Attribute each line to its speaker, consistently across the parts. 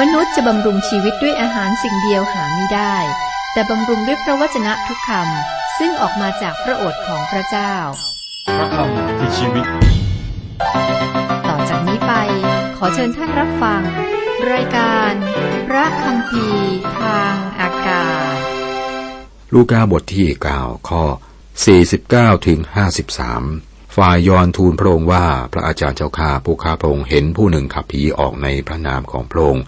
Speaker 1: มนุษย์จะบำรุงชีวิตด้วยอาหารสิ่งเดียวหาไม่ได้ แต่บำรุงด้วยพระวจนะทุกคำซึ่งออกมาจากพระโอษฐ์ของพระเจ้า
Speaker 2: พระคำคือชีวิต
Speaker 1: ต่อจากนี้ไป ขอเชิญท่านรับฟัง รายการ พระคำพีทางอากาศ
Speaker 3: ลูกาบทที่9ข้อ 49ถึง53ฝ่ายยอนทูลพระองค์ว่าพระอาจารย์เจ้าข้าผู้ข้าพระองค์เห็นผู้หนึ่งขับผีออกในพระนามของพระองค์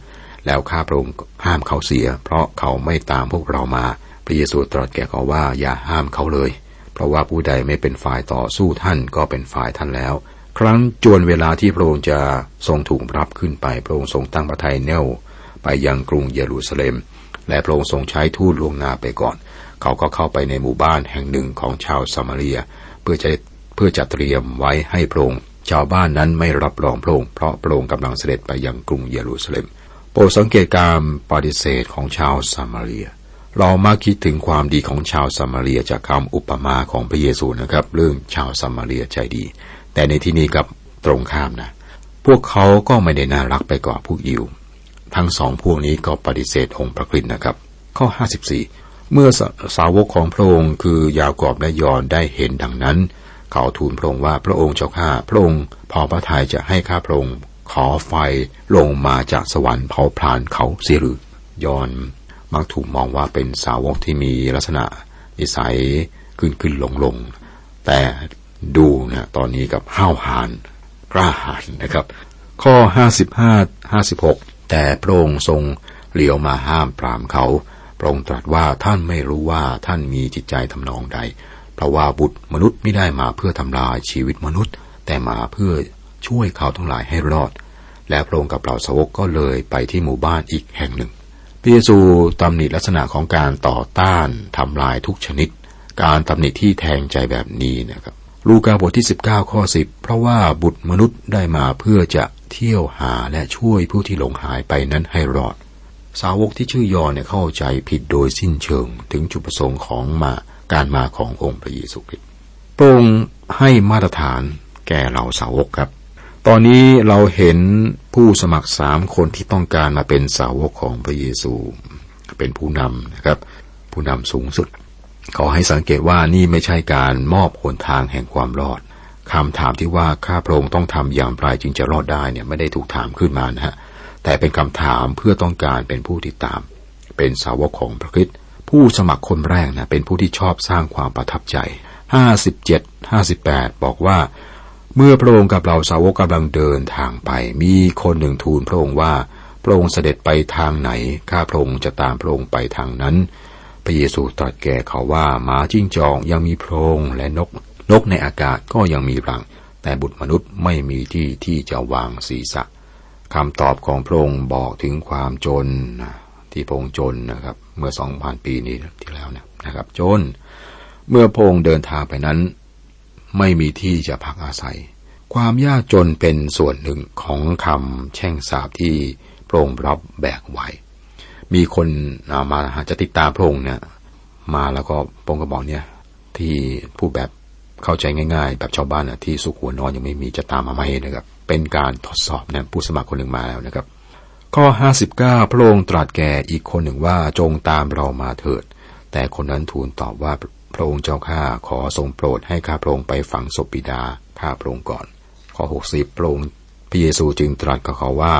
Speaker 3: แล้วข้าพระองค์ห้ามเขาเสีย เพราะเขาไม่ตามพวกเรามา พระเยซูตรัสแก่เขาว่าอย่าห้ามเขาเลย เพราะว่าผู้ใดไม่เป็นฝ่ายต่อสู้ท่านก็เป็นฝ่ายท่านแล้ว ครั้งจวนเวลาที่พระองค์จะทรงถูกรับขึ้นไป พระองค์ทรงตั้งพระทัยแน่วไปยังกรุงเยรูซาเล็ม และพระองค์ทรงใช้ทูตล่วงหน้าไปก่อน เขาก็เข้าไปในหมู่บ้านแห่งหนึ่งของชาวซามาเรีย เพื่อจะเพื่อจะเตรียมไว้ให้พระองค์ชาวบ้านนั้นไม่รับรองพระองค์เพราะพระองค์กำลังเสด็จไปยังกรุงเยรูซาเล็ม โปรดสังเกตการปฏิเสธของชาวซามาเรีย เรามาคิดถึงความดีของชาวซามาเรียจากคำอุปมาของพระเยซูนะครับ เรื่องชาวซามาเรียใจดี แต่ในที่นี้กับตรงข้ามนะ พวกเขาก็ไม่ได้น่ารักไปกว่าพวกยิว ทั้งสองพวกนี้ก็ปฏิเสธองค์พระคริสต์นะครับ ข้อ 54 เมื่อสสาวกของพระองค์คือยากอบและยอนได้เห็นดังนั้น เขาทูลพระองค์ว่าพระองค์เจ้าข้าพระองค์พอพระทัยจะให้ข้าพระองค์ ขอไฟลงมาจากสวรรค์เผาพลานเขาเสียหรือยอนมักถูกมองว่าเป็นสาวกที่มีลักษณะนิสัยขึ้นขึ้นลงลงแต่ดูนะตอนนี้กับห้าวหาญกล้าหาญนะครับ ข้อ55 56แต่พระองค์ทรงเหลียวมาห้ามปรามเขาพระองค์ตรัสว่าท่านไม่รู้ว่าท่านมีจิตใจทำนองใด เพราะว่าบุตรมนุษย์ไม่ได้มาเพื่อทำลายชีวิตมนุษย์ แต่มาเพื่อ ช่วยเขาทั้งหลายให้รอด และพระองค์กับเหล่าสาวกก็เลยไปที่หมู่บ้านอีกแห่งหนึ่งพระเยซูตำหนิลักษณะของการต่อต้านทำลายทุกชนิด การตำหนิที่แทงใจแบบนี้นะครับ ลูกาบทที่ 19 ข้อ 10 เพราะว่าบุตรมนุษย์ได้มาเพื่อจะเที่ยวหาและช่วยผู้ที่หลงหายไปนั้นให้รอด สาวกที่ชื่อยอนเนี่ยเข้าใจผิดโดยสิ้นเชิง ถึงจุดประสงค์ของมาการมาขององค์พระเยซูคริสต์พระองค์ให้มาตรฐานแก่เราสาวกครับ ตอนนี้เราเห็นผู้สมัครสามคนที่ต้องการมาเป็นสาวกของพระเยซู เป็นผู้นำนะครับ ผู้นำสูงสุด ขอให้สังเกตว่านี่ไม่ใช่การมอบหนทางแห่งความรอดคำถามที่ว่าข้าพระองค์ต้องทำอย่างไรจึงจะรอดได้เนี่ยไม่ได้ถูกถามขึ้นมานะฮะแต่เป็นคำถามเพื่อต้องการเป็นผู้ติดตาม เป็นสาวกของพระคริสต์ผู้สมัครคนแรกนะเป็นผู้ที่ชอบสร้างความประทับใจ 57 58 บอกว่า เมื่อพระองค์กับเราสาวกกำลังเดินทางไป มีคนหนึ่งทูลพระองค์ว่า พระองค์เสด็จไปทางไหน ข้าพระองค์จะตามพระองค์ไปทางนั้น พระเยซูตรัสแก่เขาว่าหมาจิ้งจอกยังมีโพรงและนก นกในอากาศก็ยังมีรัง แต่บุตรมนุษย์ไม่มีที่ที่จะวางศีรษะคำตอบของพระองค์บอกถึงความจนที่พระองค์จนนะครับ เมื่อสองพันปีนี้ที่แล้วนะครับ จน เมื่อพระองค์เดินทางไปนั้น ไม่มีที่จะพักอาศัย ความยากจนเป็นส่วนหนึ่งของคำแช่งสาบที่พระองค์รับแบกไว้ มีคนมาจะติดตามพระองค์เนี่ยมาแล้วก็พระองค์ก็บอกเนี่ย ที่ผู้แบบเข้าใจง่ายๆ แบบชาวบ้านนะที่สุขหัวนอนยังไม่มีจะตามมาไหมนะครับ เป็นการทดสอบนะผู้สมัครคนหนึ่งมาแล้วนะครับ ข้อ 59 พระองค์ตรัสแก่อีกคนหนึ่งว่าจงตามเรามาเถิด แต่คนนั้นทูลตอบว่า ระองค์เจ้าข้าขอทรงโปรดให้ข้าพระองค์ไปฝังศพบิดาข้าพระองค์ก่อน ข้อ60พระองค์พระเยซูจึงตรัสกับเขาว่า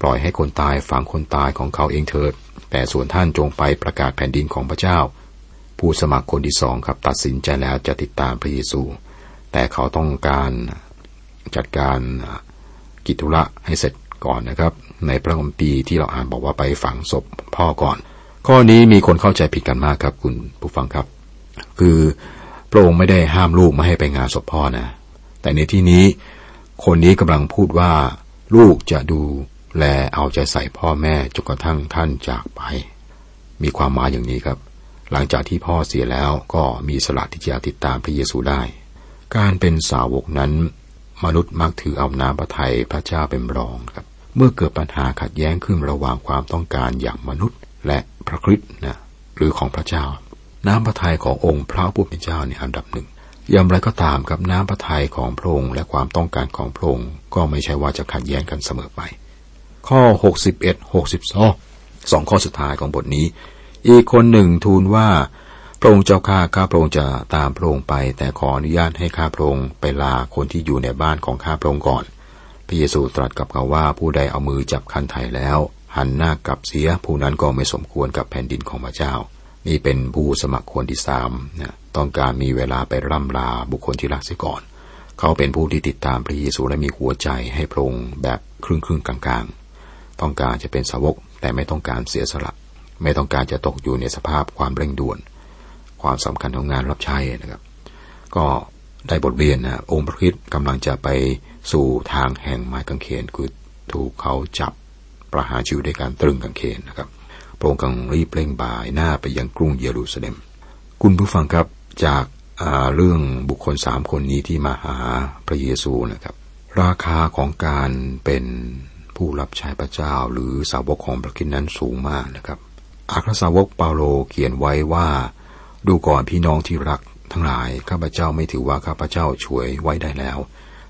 Speaker 3: ปล่อยให้คนตายฝังคนตายของเขาเองเถิด แต่ส่วนท่านจงไปประกาศแผ่นดินของพระเจ้า ผู้สมัครคนที่สองครับตัดสินใจแล้วจะติดตามพระเยซู แต่เขาต้องการจัดการกิจธุระให้เสร็จก่อนนะครับ ในพระคัมภีร์ที่เราอ่านบอกว่าไปฝังศพพ่อก่อน ข้อนี้มีคนเข้าใจผิดกันมากครับคุณผู้ฟังครับ คือพระองค์ไม่ได้ห้ามลูกไม่ให้ไปงานศพพ่อนะ แต่ในที่นี้คนนี้กำลังพูดว่าลูกจะดูแลเอาใจใส่พ่อแม่จนกระทั่งท่านจากไป มีความหมายอย่างนี้ครับ หลังจากที่พ่อเสียแล้วก็มีสละที่จะติดตามพระเยซูได้ การเป็นสาวกนั้น มนุษย์มักถือเอาน้ำพระทัยพระเจ้าเป็นรองครับ เมื่อเกิดปัญหาขัดแย้งขึ้นระหว่างความต้องการอย่างมนุษย์ และพระคริสต์นะหรือของพระเจ้า น้ำพระทัยขององค์พระผู้เป็นเจ้าในอันดับหนึ่งอย่างไรก็ตามกับน้ำพระทัยของพระองค์และความต้องการของพระองค์ก็ไม่ใช่ว่าจะขัดแย้งกันเสมอไป ข้อ 61 62สองข้อสุดท้ายของบทนี้ อีกคนหนึ่งทูลว่าพระองค์เจ้าข้าข้าพระองค์จะตามพระองค์ไป แต่ขออนุญาตให้ข้าพระองค์ไปลาคนที่อยู่ในบ้านของข้าพระองค์ก่อนพระเยซูตรัสกับเขาว่าผู้ใดเอามือจับคันไถ่แล้ว หันหน้ากลับเสียผู้นั้นก็ไม่สมควรกับแผ่นดินของพระเจ้า นี่เป็นผู้สมัครคนที่สามนะต้องการมีเวลาไปร่ำลาบุคคลที่รักเสียก่อน เขาเป็นผู้ที่ติดตามพระเยซูและมีหัวใจให้พระองค์แบบครึ่งครึ่งกลางๆ ต้องการจะเป็นสาวกแต่ไม่ต้องการเสียสละ ไม่ต้องการจะตกอยู่ในสภาพความเร่งด่วน ความสำคัญของงานรับใช้นะครับ ก็ได้บทเรียนนะองค์พระคิดกำลังจะไปสู่ทางแห่งไม้กางเขนคือถูกเขาจับประหารชีวิตด้วยการตรึงกางเขนนะครับ พระองค์กำลังรีบเร่งบ่ายหน้าไปยังกรุงเยรูซาเล็ม คุณผู้ฟังครับจากเรื่องบุคคลสามคนนี้ที่มาหาพระเยซูนะครับ ราคาของการเป็นผู้รับใช้พระเจ้าหรือสาวกของพระคิดนั้นสูงมากนะครับ อัครสาวกเปาโลเขียนไว้ว่า ดูก่อนพี่น้องที่รักทั้งหลายข้าพเจ้าไม่ถือว่าข้าพเจ้าช่วยไว้ได้แล้ว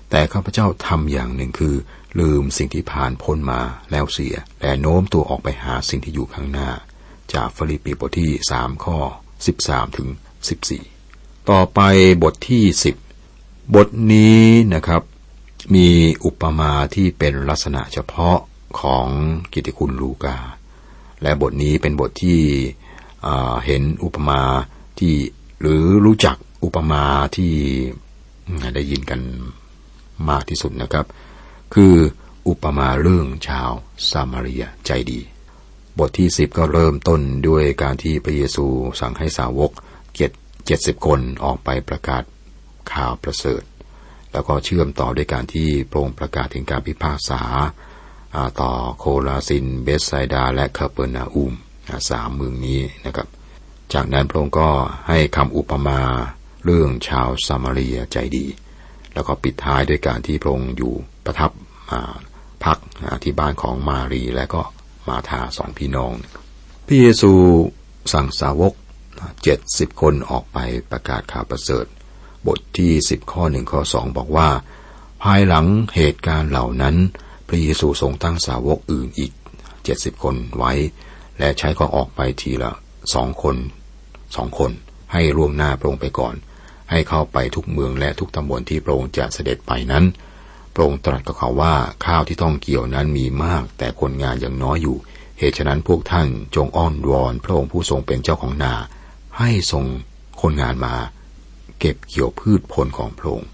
Speaker 3: แต่ข้าพเจ้าทำอย่างหนึ่งคือ ลืมสิ่งที่ผ่านพ้นมาแล้วเสียแต่โน้มตัวออกไปหาสิ่งที่อยู่ข้างหน้า จากฟิลิปปีบทที่สามข้อสิบสามถึงสิบสี่ต่อไปบทที่สิบบทนี้นะครับ มีอุปมาที่เป็นลักษณะเฉพาะของกิติคุณลูกา และบทนี้เป็นบทที่เห็นอุปมาที่หรือรู้จักอุปมาที่ได้ยินกันมากที่สุดนะครับ คืออุปมาเรื่องชาวซามารียใจดี บทที่สิบก็เริ่มต้นด้วยการที่พระเยซูสั่งให้สาวกเกียรติเจ็ดสิบคนออกไปประกาศข่าวประเสริฐ แล้วก็เชื่อมต่อด้วยการที่พระองค์ประกาศถึงการพิพากษาต่อโคลาซิน เบสไซดา และคาเปอร์นาอุมสามเมืองนี้นะครับ จากนั้นพระองค์ก็ให้คำอุปมาเรื่องชาวซามาเรียใจดี แล้วก็ปิดท้ายด้วยการที่พระองค์อยู่ ประทับพักที่บ้านของมารีและก็มาธาสองพี่น้อง พระเยซูสั่งสาวกเจ็ดสิบคนออกไปประกาศข่าวประเสริฐ บทที่สิบข้อหนึ่งข้อสองบอกว่า ภายหลังเหตุการณ์เหล่านั้น พระเยซูทรงตั้งสาวกอื่นอีกเจ็ดสิบคนไว้ และใช้ก็ออกไปทีละสองคนสองคน ให้ล่วงหน้าพระองค์ไปก่อน ให้เข้าไปทุกเมืองและทุกตำบลที่พระองค์จะเสด็จไปนั้น ระองค์ตรัสกับเขาว่าข้าวที่ต้องเกี่ยวนั้นมีมาก แต่คนงานยังน้อยอยู่ เหตุฉะนั้นพวกท่านจงอ้อนวอนพระองค์ผู้ทรงเป็นเจ้าของนา ให้ส่งคนงานมา เก็บเกี่ยวพืชผลของพระองค์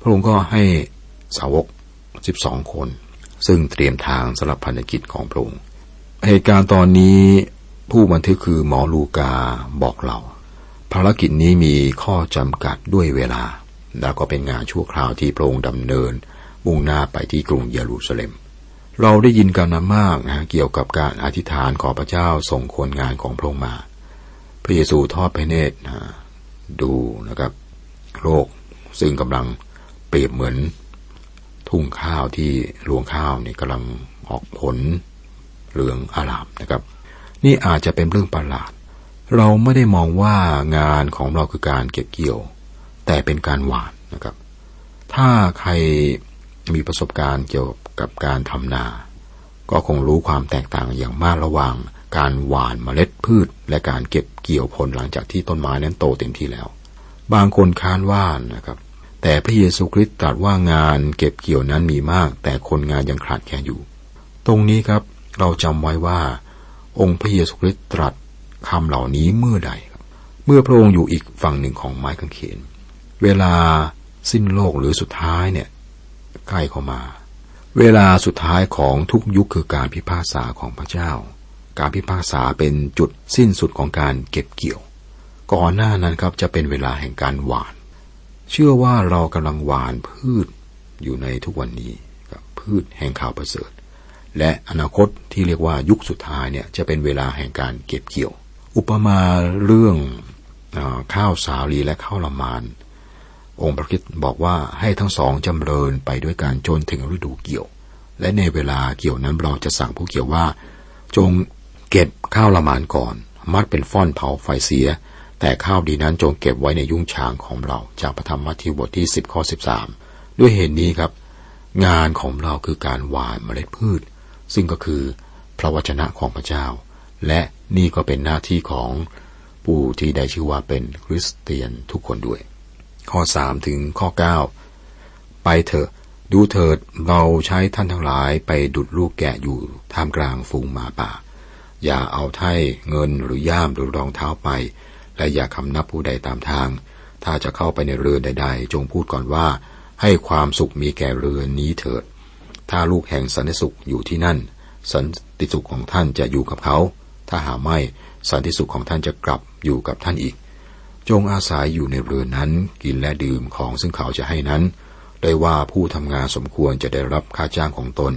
Speaker 3: พระองค์ก็ให้สาวกสิบองคน ซึ่งเตรียมทางสำหรับพันธกิจของพระองค์เหตุการณ์ตอนนี้ผู้บันทึกคือหมอลูกาบอกเรา ภารกิจนี้มีข้อจำกัดด้วยเวลา แล้วก็เป็นงานชั่วคราวที่พระองค์ดำเนิน มุ่งหน้าไปที่กรุงเยรูซาเล็ม เราได้ยินกันมามากนะเกี่ยวกับการอธิษฐานขอพระเจ้าส่งคนงานของพระองค์มา พระเยซูทอดพระเนตรดูนะครับ โลกซึ่งกำลังเปรียบเหมือนทุ่งข้าวที่รวงข้าวนี่กำลังออกผลเหลืองอารามนะครับ นี่อาจจะเป็นเรื่องประหลาด เราไม่ได้มองว่างานของเราคือการเก็บเกี่ยว แต่เป็นการหวานนะครับ ถ้าใคร มีประสบการณ์เกี่ยวกับการทำนา ก็คงรู้ความแตกต่างอย่างมากระหว่าง การหว่านเมล็ดพืช และการเก็บเกี่ยวผลหลังจากที่ต้นไม้นั้นโตเต็มที่แล้ว บางคนค้านว่านนะครับ แต่พระเยซูคริสต์ตรัสว่างานเก็บเกี่ยวนั้นมีมาก แต่คนงานยังขาดแคลนอยู่ ตรงนี้ครับเราจำไว้ว่า องค์พระเยซูคริสต์ตรัสคำเหล่านี้เมื่อใดเมื่อพระองค์อยู่อีกฝั่งหนึ่งของไม้กางเขน เวลาสิ้นโลกหรือสุดท้ายเนี่ย ใกล้เข้ามา เวลาสุดท้ายของทุกยุคคือการพิพากษาของพระเจ้า การพิพากษาเป็นจุดสิ้นสุดของการเก็บเกี่ยว ก่อนหน้านั้นครับจะเป็นเวลาแห่งการหวาน เชื่อว่าเรากำลังหวานพืชอยู่ในทุกวันนี้กับพืชแห่งข่าวประเสริฐ และอนาคตที่เรียกว่ายุคสุดท้ายเนี่ยจะเป็นเวลาแห่งการเก็บเกี่ยว อุปมาเรื่องอข้าวสาลีและข้าวละมาน องค์พระคิดบอกว่าให้ทั้งสองจำเริญไปด้วยการจนถึงฤดูเกี่ยว และในเวลาเกี่ยวนั้นเราจะสั่งผู้เกี่ยวว่า จงเก็บข้าวละมานก่อน มัดเป็นฟ่อนเผาไฟเสีย แต่ข้าวดีนั้นจงเก็บไว้ในยุ้งฉางของเรา จากพระธรรมมัทธิวบทที่สิบข้อสิบสามด้วยเหตุนนี้ครับ งานของเราคือการหว่านเมล็ดพืช ซึ่งก็คือพระวจนะของพระเจ้า และนี่ก็เป็นหน้าที่ของผู้ที่ได้ชื่อว่าเป็นคริสเตียนทุกคนด้วย ข้อสามถึงข้อเก้าไปเถอะ ดูเถิดเราใช้ท่านทั้งหลายไปดุดลูกแกะอยู่ท่ามกลางฝูงหมาป่า อย่าเอาไถ่เงินหรือย่ามหรือรองเท้าไป และอย่าคำนับผู้ใดตามทาง ถ้าจะเข้าไปในเรือนใด ๆ จงพูดก่อนว่า ให้ความสุขมีแก่เรือนนี้เถิด ถ้าลูกแห่งสันติสุขอยู่ที่นั่น สันติสุขของท่านจะอยู่กับเขา ถ้าหาไม่สันติสุขของท่านจะกลับอยู่กับท่านอีก จงอาศัยอยู่ในเรือนนั้นกินและดื่มของซึ่งเขาจะให้นั้น ได้ว่าผู้ทำงานสมควรจะได้รับค่าจ้างของตน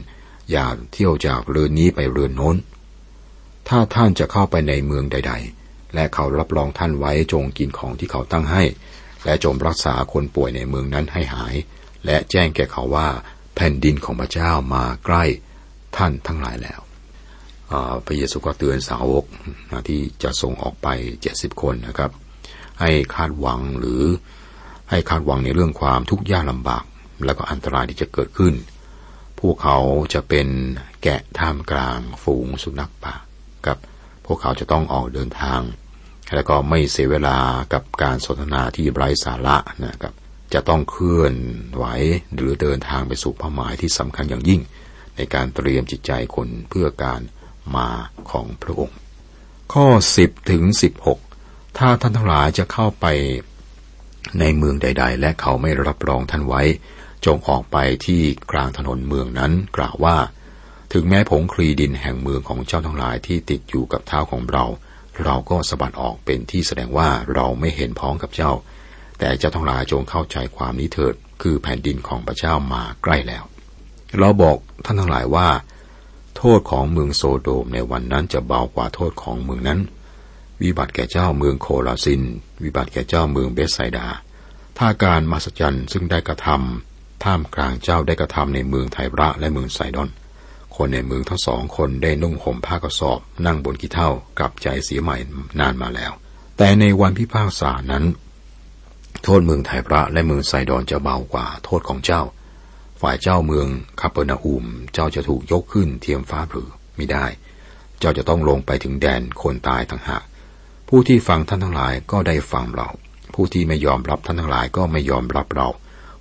Speaker 3: อย่าเที่ยวจากเรือนนี้ไปเรือนโน้น ถ้าท่านจะเข้าไปในเมืองใด ๆ และเขารับรองท่านไว้จงกินของที่เขาตั้งให้ และจงรักษาคนป่วยในเมืองนั้นให้หาย และแจ้งแก่เขาว่าแผ่นดินของพระเจ้ามาใกล้ท่านทั้งหลายแล้วพระเยซูก็เตือนสาวกที่จะส่งออกไปเจ็ดสิบคนนะครับ ให้คาดหวังหรือให้คาดหวังในเรื่องความทุกข์ยากลำบาก และก็อันตรายที่จะเกิดขึ้น พวกเขาจะเป็นแกะท่ามกลางฝูงสุนัขป่ากับพวกเขาจะต้องออกเดินทาง แล้วก็ไม่เสียเวลากับการสนทนาที่ไร้สาระนะครับ จะต้องเคลื่อนไหวหรือเดินทางไปสู่เป้าหมายที่สำคัญอย่างยิ่ง ในการเตรียมจิตใจคนเพื่อการมาของพระองค์ ข้อ 10ถึง16 ถ้าท่านทั้งหลายจะเข้าไปในเมืองใด ๆ และเขาไม่รับรองท่านไว้ จงออกไปที่กลางถนนเมืองนั้นกล่าวว่า ถึงแม้ผงคลีดินแห่งเมืองของเจ้าทั้งหลายที่ติดอยู่กับเท้าของเรา เราก็สะบัดออกเป็นที่แสดงว่าเราไม่เห็นพ้องกับเจ้า แต่เจ้าทั้งหลายจงเข้าใจความนี้เถิด คือแผ่นดินของพระเจ้ามาใกล้แล้ว เราบอกท่านทั้งหลายว่า โทษของเมืองโซโดมในวันนั้นจะเบากว่าโทษของเมืองนั้น วิบัติแก่เจ้าเมืองโคลาซิน วิบัติแก่เจ้าเมืองเบสไซดา ถ้าการมาสจันซึ่งได้กระทำท่ามกลางเจ้าได้กระทำในเมืองไทระและเมืองไซดอน คนในเมืองทั้งสองคนได้นุ่งห่มผ้ากระสอบ นั่งบนกีเท่ากลับใจเสียใหม่นานมาแล้ว แต่ในวันพิพากษานั้น โทษเมืองไทระและเมืองไซดอนจะเบากว่าโทษของเจ้า ฝ่ายเจ้าเมืองคาเปอร์นาอุมเจ้าจะถูกยกขึ้นเทียมฟ้าหรือไม่ได้ เจ้าจะต้องลงไปถึงแดนคนตายทั้งหาก ผู้ที่ฟังท่านทั้งหลายก็ได้ฟังเรา ผู้ที่ไม่ยอมรับท่านทั้งหลายก็ไม่ยอมรับเรา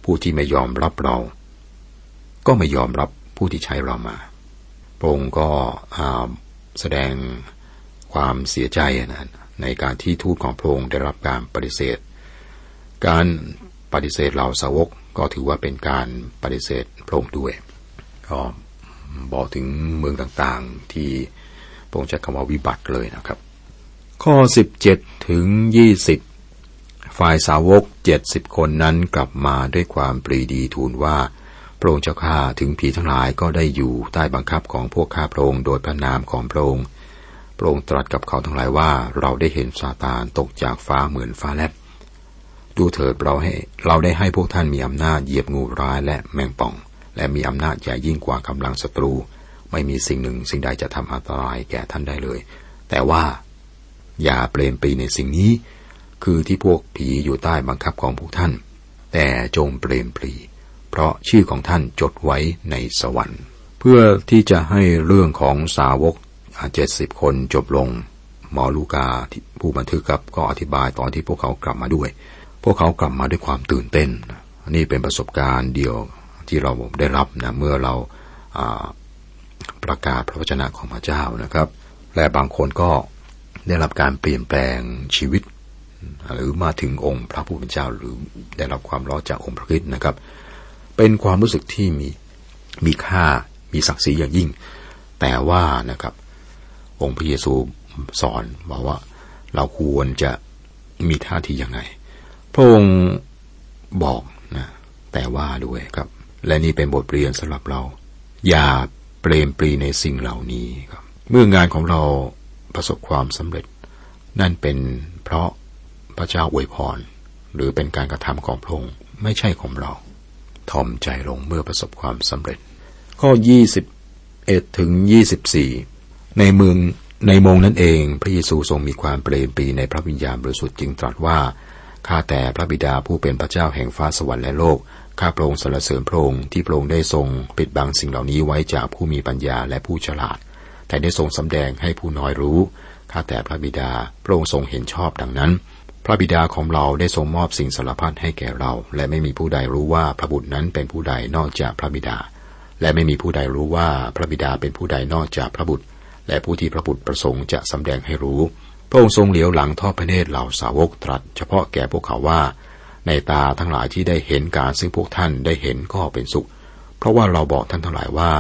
Speaker 3: ผู้ที่ไม่ยอมรับเรา ก็ไม่ยอมรับผู้ที่ใช้เรามาพระองค์ก็แสดงความเสียใจนะในการที่ทูตของพระองค์ได้รับการปฏิเสธ การปฏิเสธเหล่าสาวกก็ถือว่าเป็นการปฏิเสธพระองค์ด้วยก็บอกถึงเมืองต่างๆที่พระองค์ใช้คำว่าวิบัติเลยนะครับ ข้อ 17 ถึง 20 ฝ่ายสาวกเจ็ดสิบคนนั้นกลับมาด้วยความปรีดีทูลว่าพระองค์เจ้าข้าถึงผีทั้งหลายก็ได้อยู่ใต้บังคับของพวกข้าพระองค์โดยพระนามของพระองค์พระองค์ตรัสกับเขาทั้งหลายว่าเราได้เห็นซาตานตกจากฟ้าเหมือนฟ้าแลบดูเถิดเราให้เราได้ให้พวกท่านมีอำนาจเหยียบงูร้ายและแมงป่อง และมีอำนาจใหญ่ยิ่งกว่ากำลังศัตรู ไม่มีสิ่งหนึ่งสิ่งใดจะทำอันตรายแก่ท่านได้เลย แต่ว่า อย่าเปลนปีในสิ่งนี้ คือที่พวกผีอยู่ใต้บังคับของพวกท่าน แต่จงเปรมปรี เพราะชื่อของท่านจดไว้ในสวรรค์ เพื่อที่จะให้เรื่องของสาวกเจ็ดสิบคนจบลง หมอลูกาผู้บันทึกกับก็อธิบายตอนที่พวกเขากลับมาด้วย พวกเขากลับมาด้วยความตื่นเต้น นี่เป็นประสบการณ์เดียวที่เราได้รับนะเมื่อเราประกาศพระวจนะของพระเจ้านะครับ และบางคนก็ ได้รับการเปลี่ยนแปลงชีวิต หรือมาถึงองค์พระผู้เป็นเจ้าหรือได้รับความรอดจากองค์พระคิดนะครับ เป็นความรู้สึกที่มีมีค่ามีศักดิ์ศรีอย่างยิ่ง แต่ว่านะครับ องค์พระเยซูสอนบอกว่าเราควรจะมีท่าทียังไงพระองค์บอกนะแต่ว่าด้วยครับ และนี่เป็นบทเรียนสำหรับเรา อย่าเปรมปรีในสิ่งเหล่านี้ครับ เมื่องานของเรา ประสบความสำเร็จ นั่นเป็นเพราะพระเจ้าอวยพร หรือเป็นการกระทำของพระองค์ไม่ใช่ของเราทอมใจลงเมื่อประสบความสำเร็จ ข้อ 21 ถึง 24 ในเมืองในมงนั้นเอง พระเยซูทรงมีความเปรมปรีในพระวิญญาณบริสุทธิ์จึงตรัสว่าข้าแต่พระบิดาผู้เป็นพระเจ้าแห่งฟ้าสวรรค์และโลกข้าพระองค์สรรเสริญพระองค์ที่พระองค์ได้ทรงปิดบังสิ่งเหล่านี้ไว้จากผู้มีปัญญาและผู้ฉลาด แต่ได้ทรงสำแดงให้ผู้น้อยรู้ ข้าแต่พระบิดา พระองค์ทรงเห็นชอบดังนั้น พระบิดาของเราได้ทรงมอบสิ่งสารพัดให้แก่เรา และไม่มีผู้ใดรู้ว่าพระบุตรนั้นเป็นผู้ใดนอกจากพระบิดา และไม่มีผู้ใดรู้ว่าพระบิดาเป็นผู้ใดนอกจากพระบุตร และผู้ที่พระบุตรประสงค์จะสำแดงให้รู้ พระองค์ทรงเหลียวหลังทอดพระเนตรเหล่าสาวกตรัส เฉพาะแก่พวกเขาว่า ในตาทั้งหลายที่ได้เห็นการซึ่งพวกท่านได้เห็นก็เป็นสุข เพราะว่าเราบอกท่านทั้งหลายว่า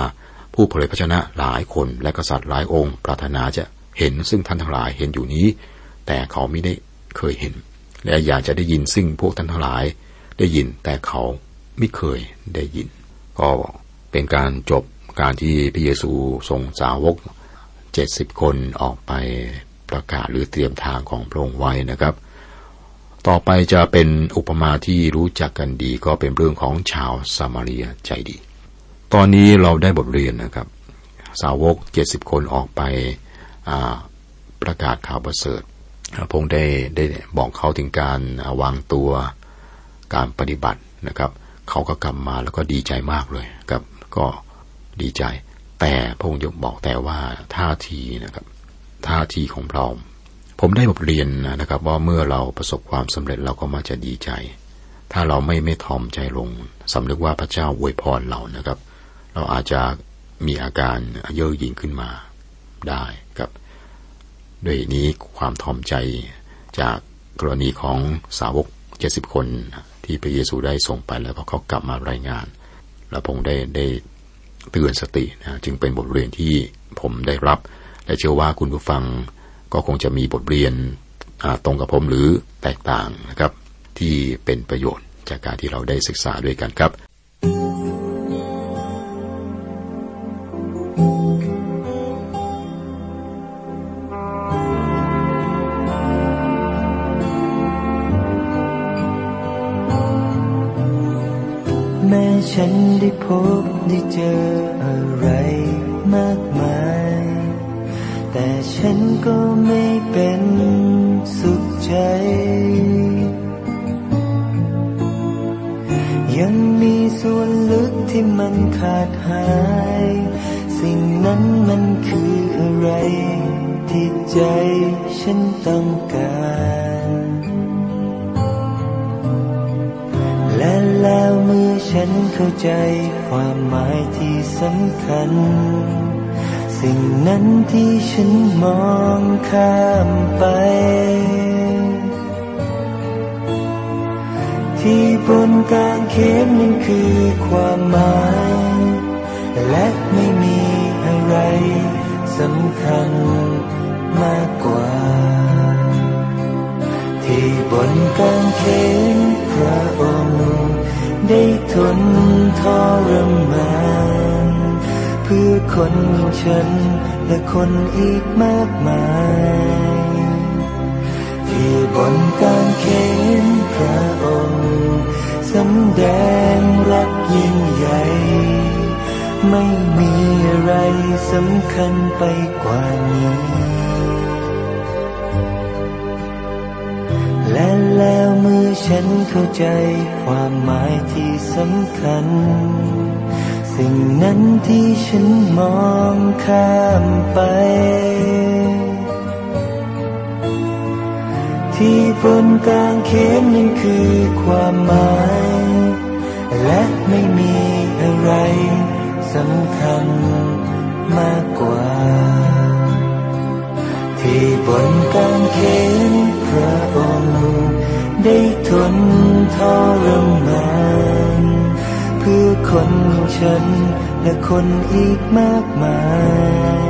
Speaker 3: ผู้เผยพระชนะหลายคนและกษัตริย์หลายองค์ ปรารถนาจะเห็นซึ่งท่านทั้งหลายเห็นอยู่นี้ แต่เขาไม่ได้เคยเห็น และอยากจะได้ยินซึ่งพวกท่านทั้งหลาย ได้ยินแต่เขาไม่เคยได้ยิน ก็เป็นการจบการที่พระเยซูทรงสาวกเจ็ดสิบคนออกไปประกาศหรือเตรียมทางของพระองค์ไว้นะครับ ต่อไปจะเป็นอุปมาที่รู้จักกันดีก็เป็นเรื่องของชาวซามารียใจดี ตอนนี้เราได้บทเรียนนะครับ สาวกเจ็ดสิบคนออกไปประกาศข่าวประเสริฐพงได้ได้บอกเขาถึงการวางตัวการปฏิบัตินะครับ เขาก็กลับมาแล้วก็ดีใจมากเลยครับ ก็ดีใจ แต่พระองค์ยกบอกแต่ว่าท่าทีนะครับ ท่าทีของเรา ผมได้บทเรียนนะครับ ว่าเมื่อเราประสบความสำเร็จเราก็มาจะดีใจ ถ้าเราไม่ไม่ทอมใจลงสำนึกว่าพระเจ้าอวยพรเรานะครับ เราอาจจะมีอาการเย่อหยิ่งขึ้นมาได้ครับด้วยนี้ความทอมใจจากกรณีของสาวกเจ็ดสิบคนที่พระเยซูได้ส่งไปแล้วพอเขากลับมารายงาน แล้วผมได้ได้เตือนสตินะจึงเป็นบทเรียนที่ผมได้รับ และเชื่อว่าคุณผู้ฟังก็คงจะมีบทเรียนตรงกับผมหรือแตกต่างนะครับ ที่เป็นประโยชน์จากการที่เราได้ศึกษาด้วยกันครับ
Speaker 4: นั้นมันคืออะไร ที่ใจฉันต้องการ และแล้วเมื่อฉันเข้าใจความหมายที่สำคัญ สิ่งนั้นที่ฉันมองข้ามไป ที่บนกางเขนนั่นคือความหมาย และไม่มี ไรสำคัญมากกว่า ที่บนกางเขนพระองค์ ได้ทนทรมานเพื่อคนอย่างฉันและคนอีกมากมาย ที่บนการเขนพระองค์สำแดงรักยิ่งใหญ่ ไม่มีอะไรสำคัญไปกว่านี้ และแล้วเมื่อฉันเข้าใจความหมายที่สำคัญ สิ่งนั้นที่ฉันมองข้ามไป ที่บนกลางเขนนั่นคือความหมาย และไม่มีอะไร สำคัญมากกว่า ที่บนกางเขนพระองค์ได้ทนทรมานเพื่อคนฉันและคนอีกมากมาย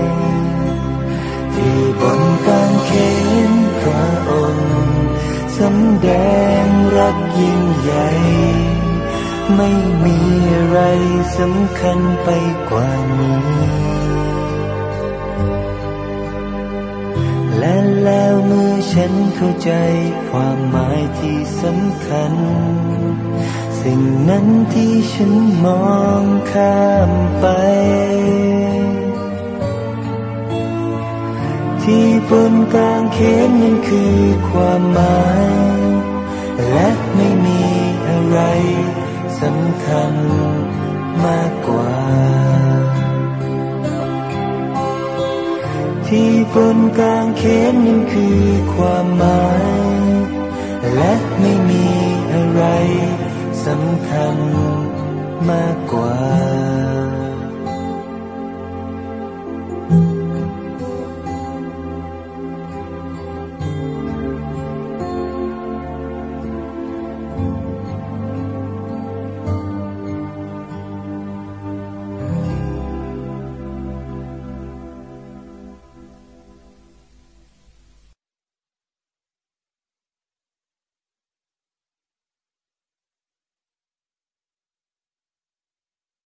Speaker 4: ที่บนกางเขนพระองค์สำแดงรักยิ่งใหญ่ ไม่มีอะไรสำคัญไปกว่านี้ และแล้วเมื่อฉันเข้าใจความหมายที่สำคัญ สิ่งนั้นที่ฉันมองข้ามไป ที่บนกลางเขนนั้นคือความหมาย และไม่มีอะไร สำคัญมากกว่า ที่บนกลางเขนนั้นคือความหมาย และไม่มีอะไรสำคัญมากกว่า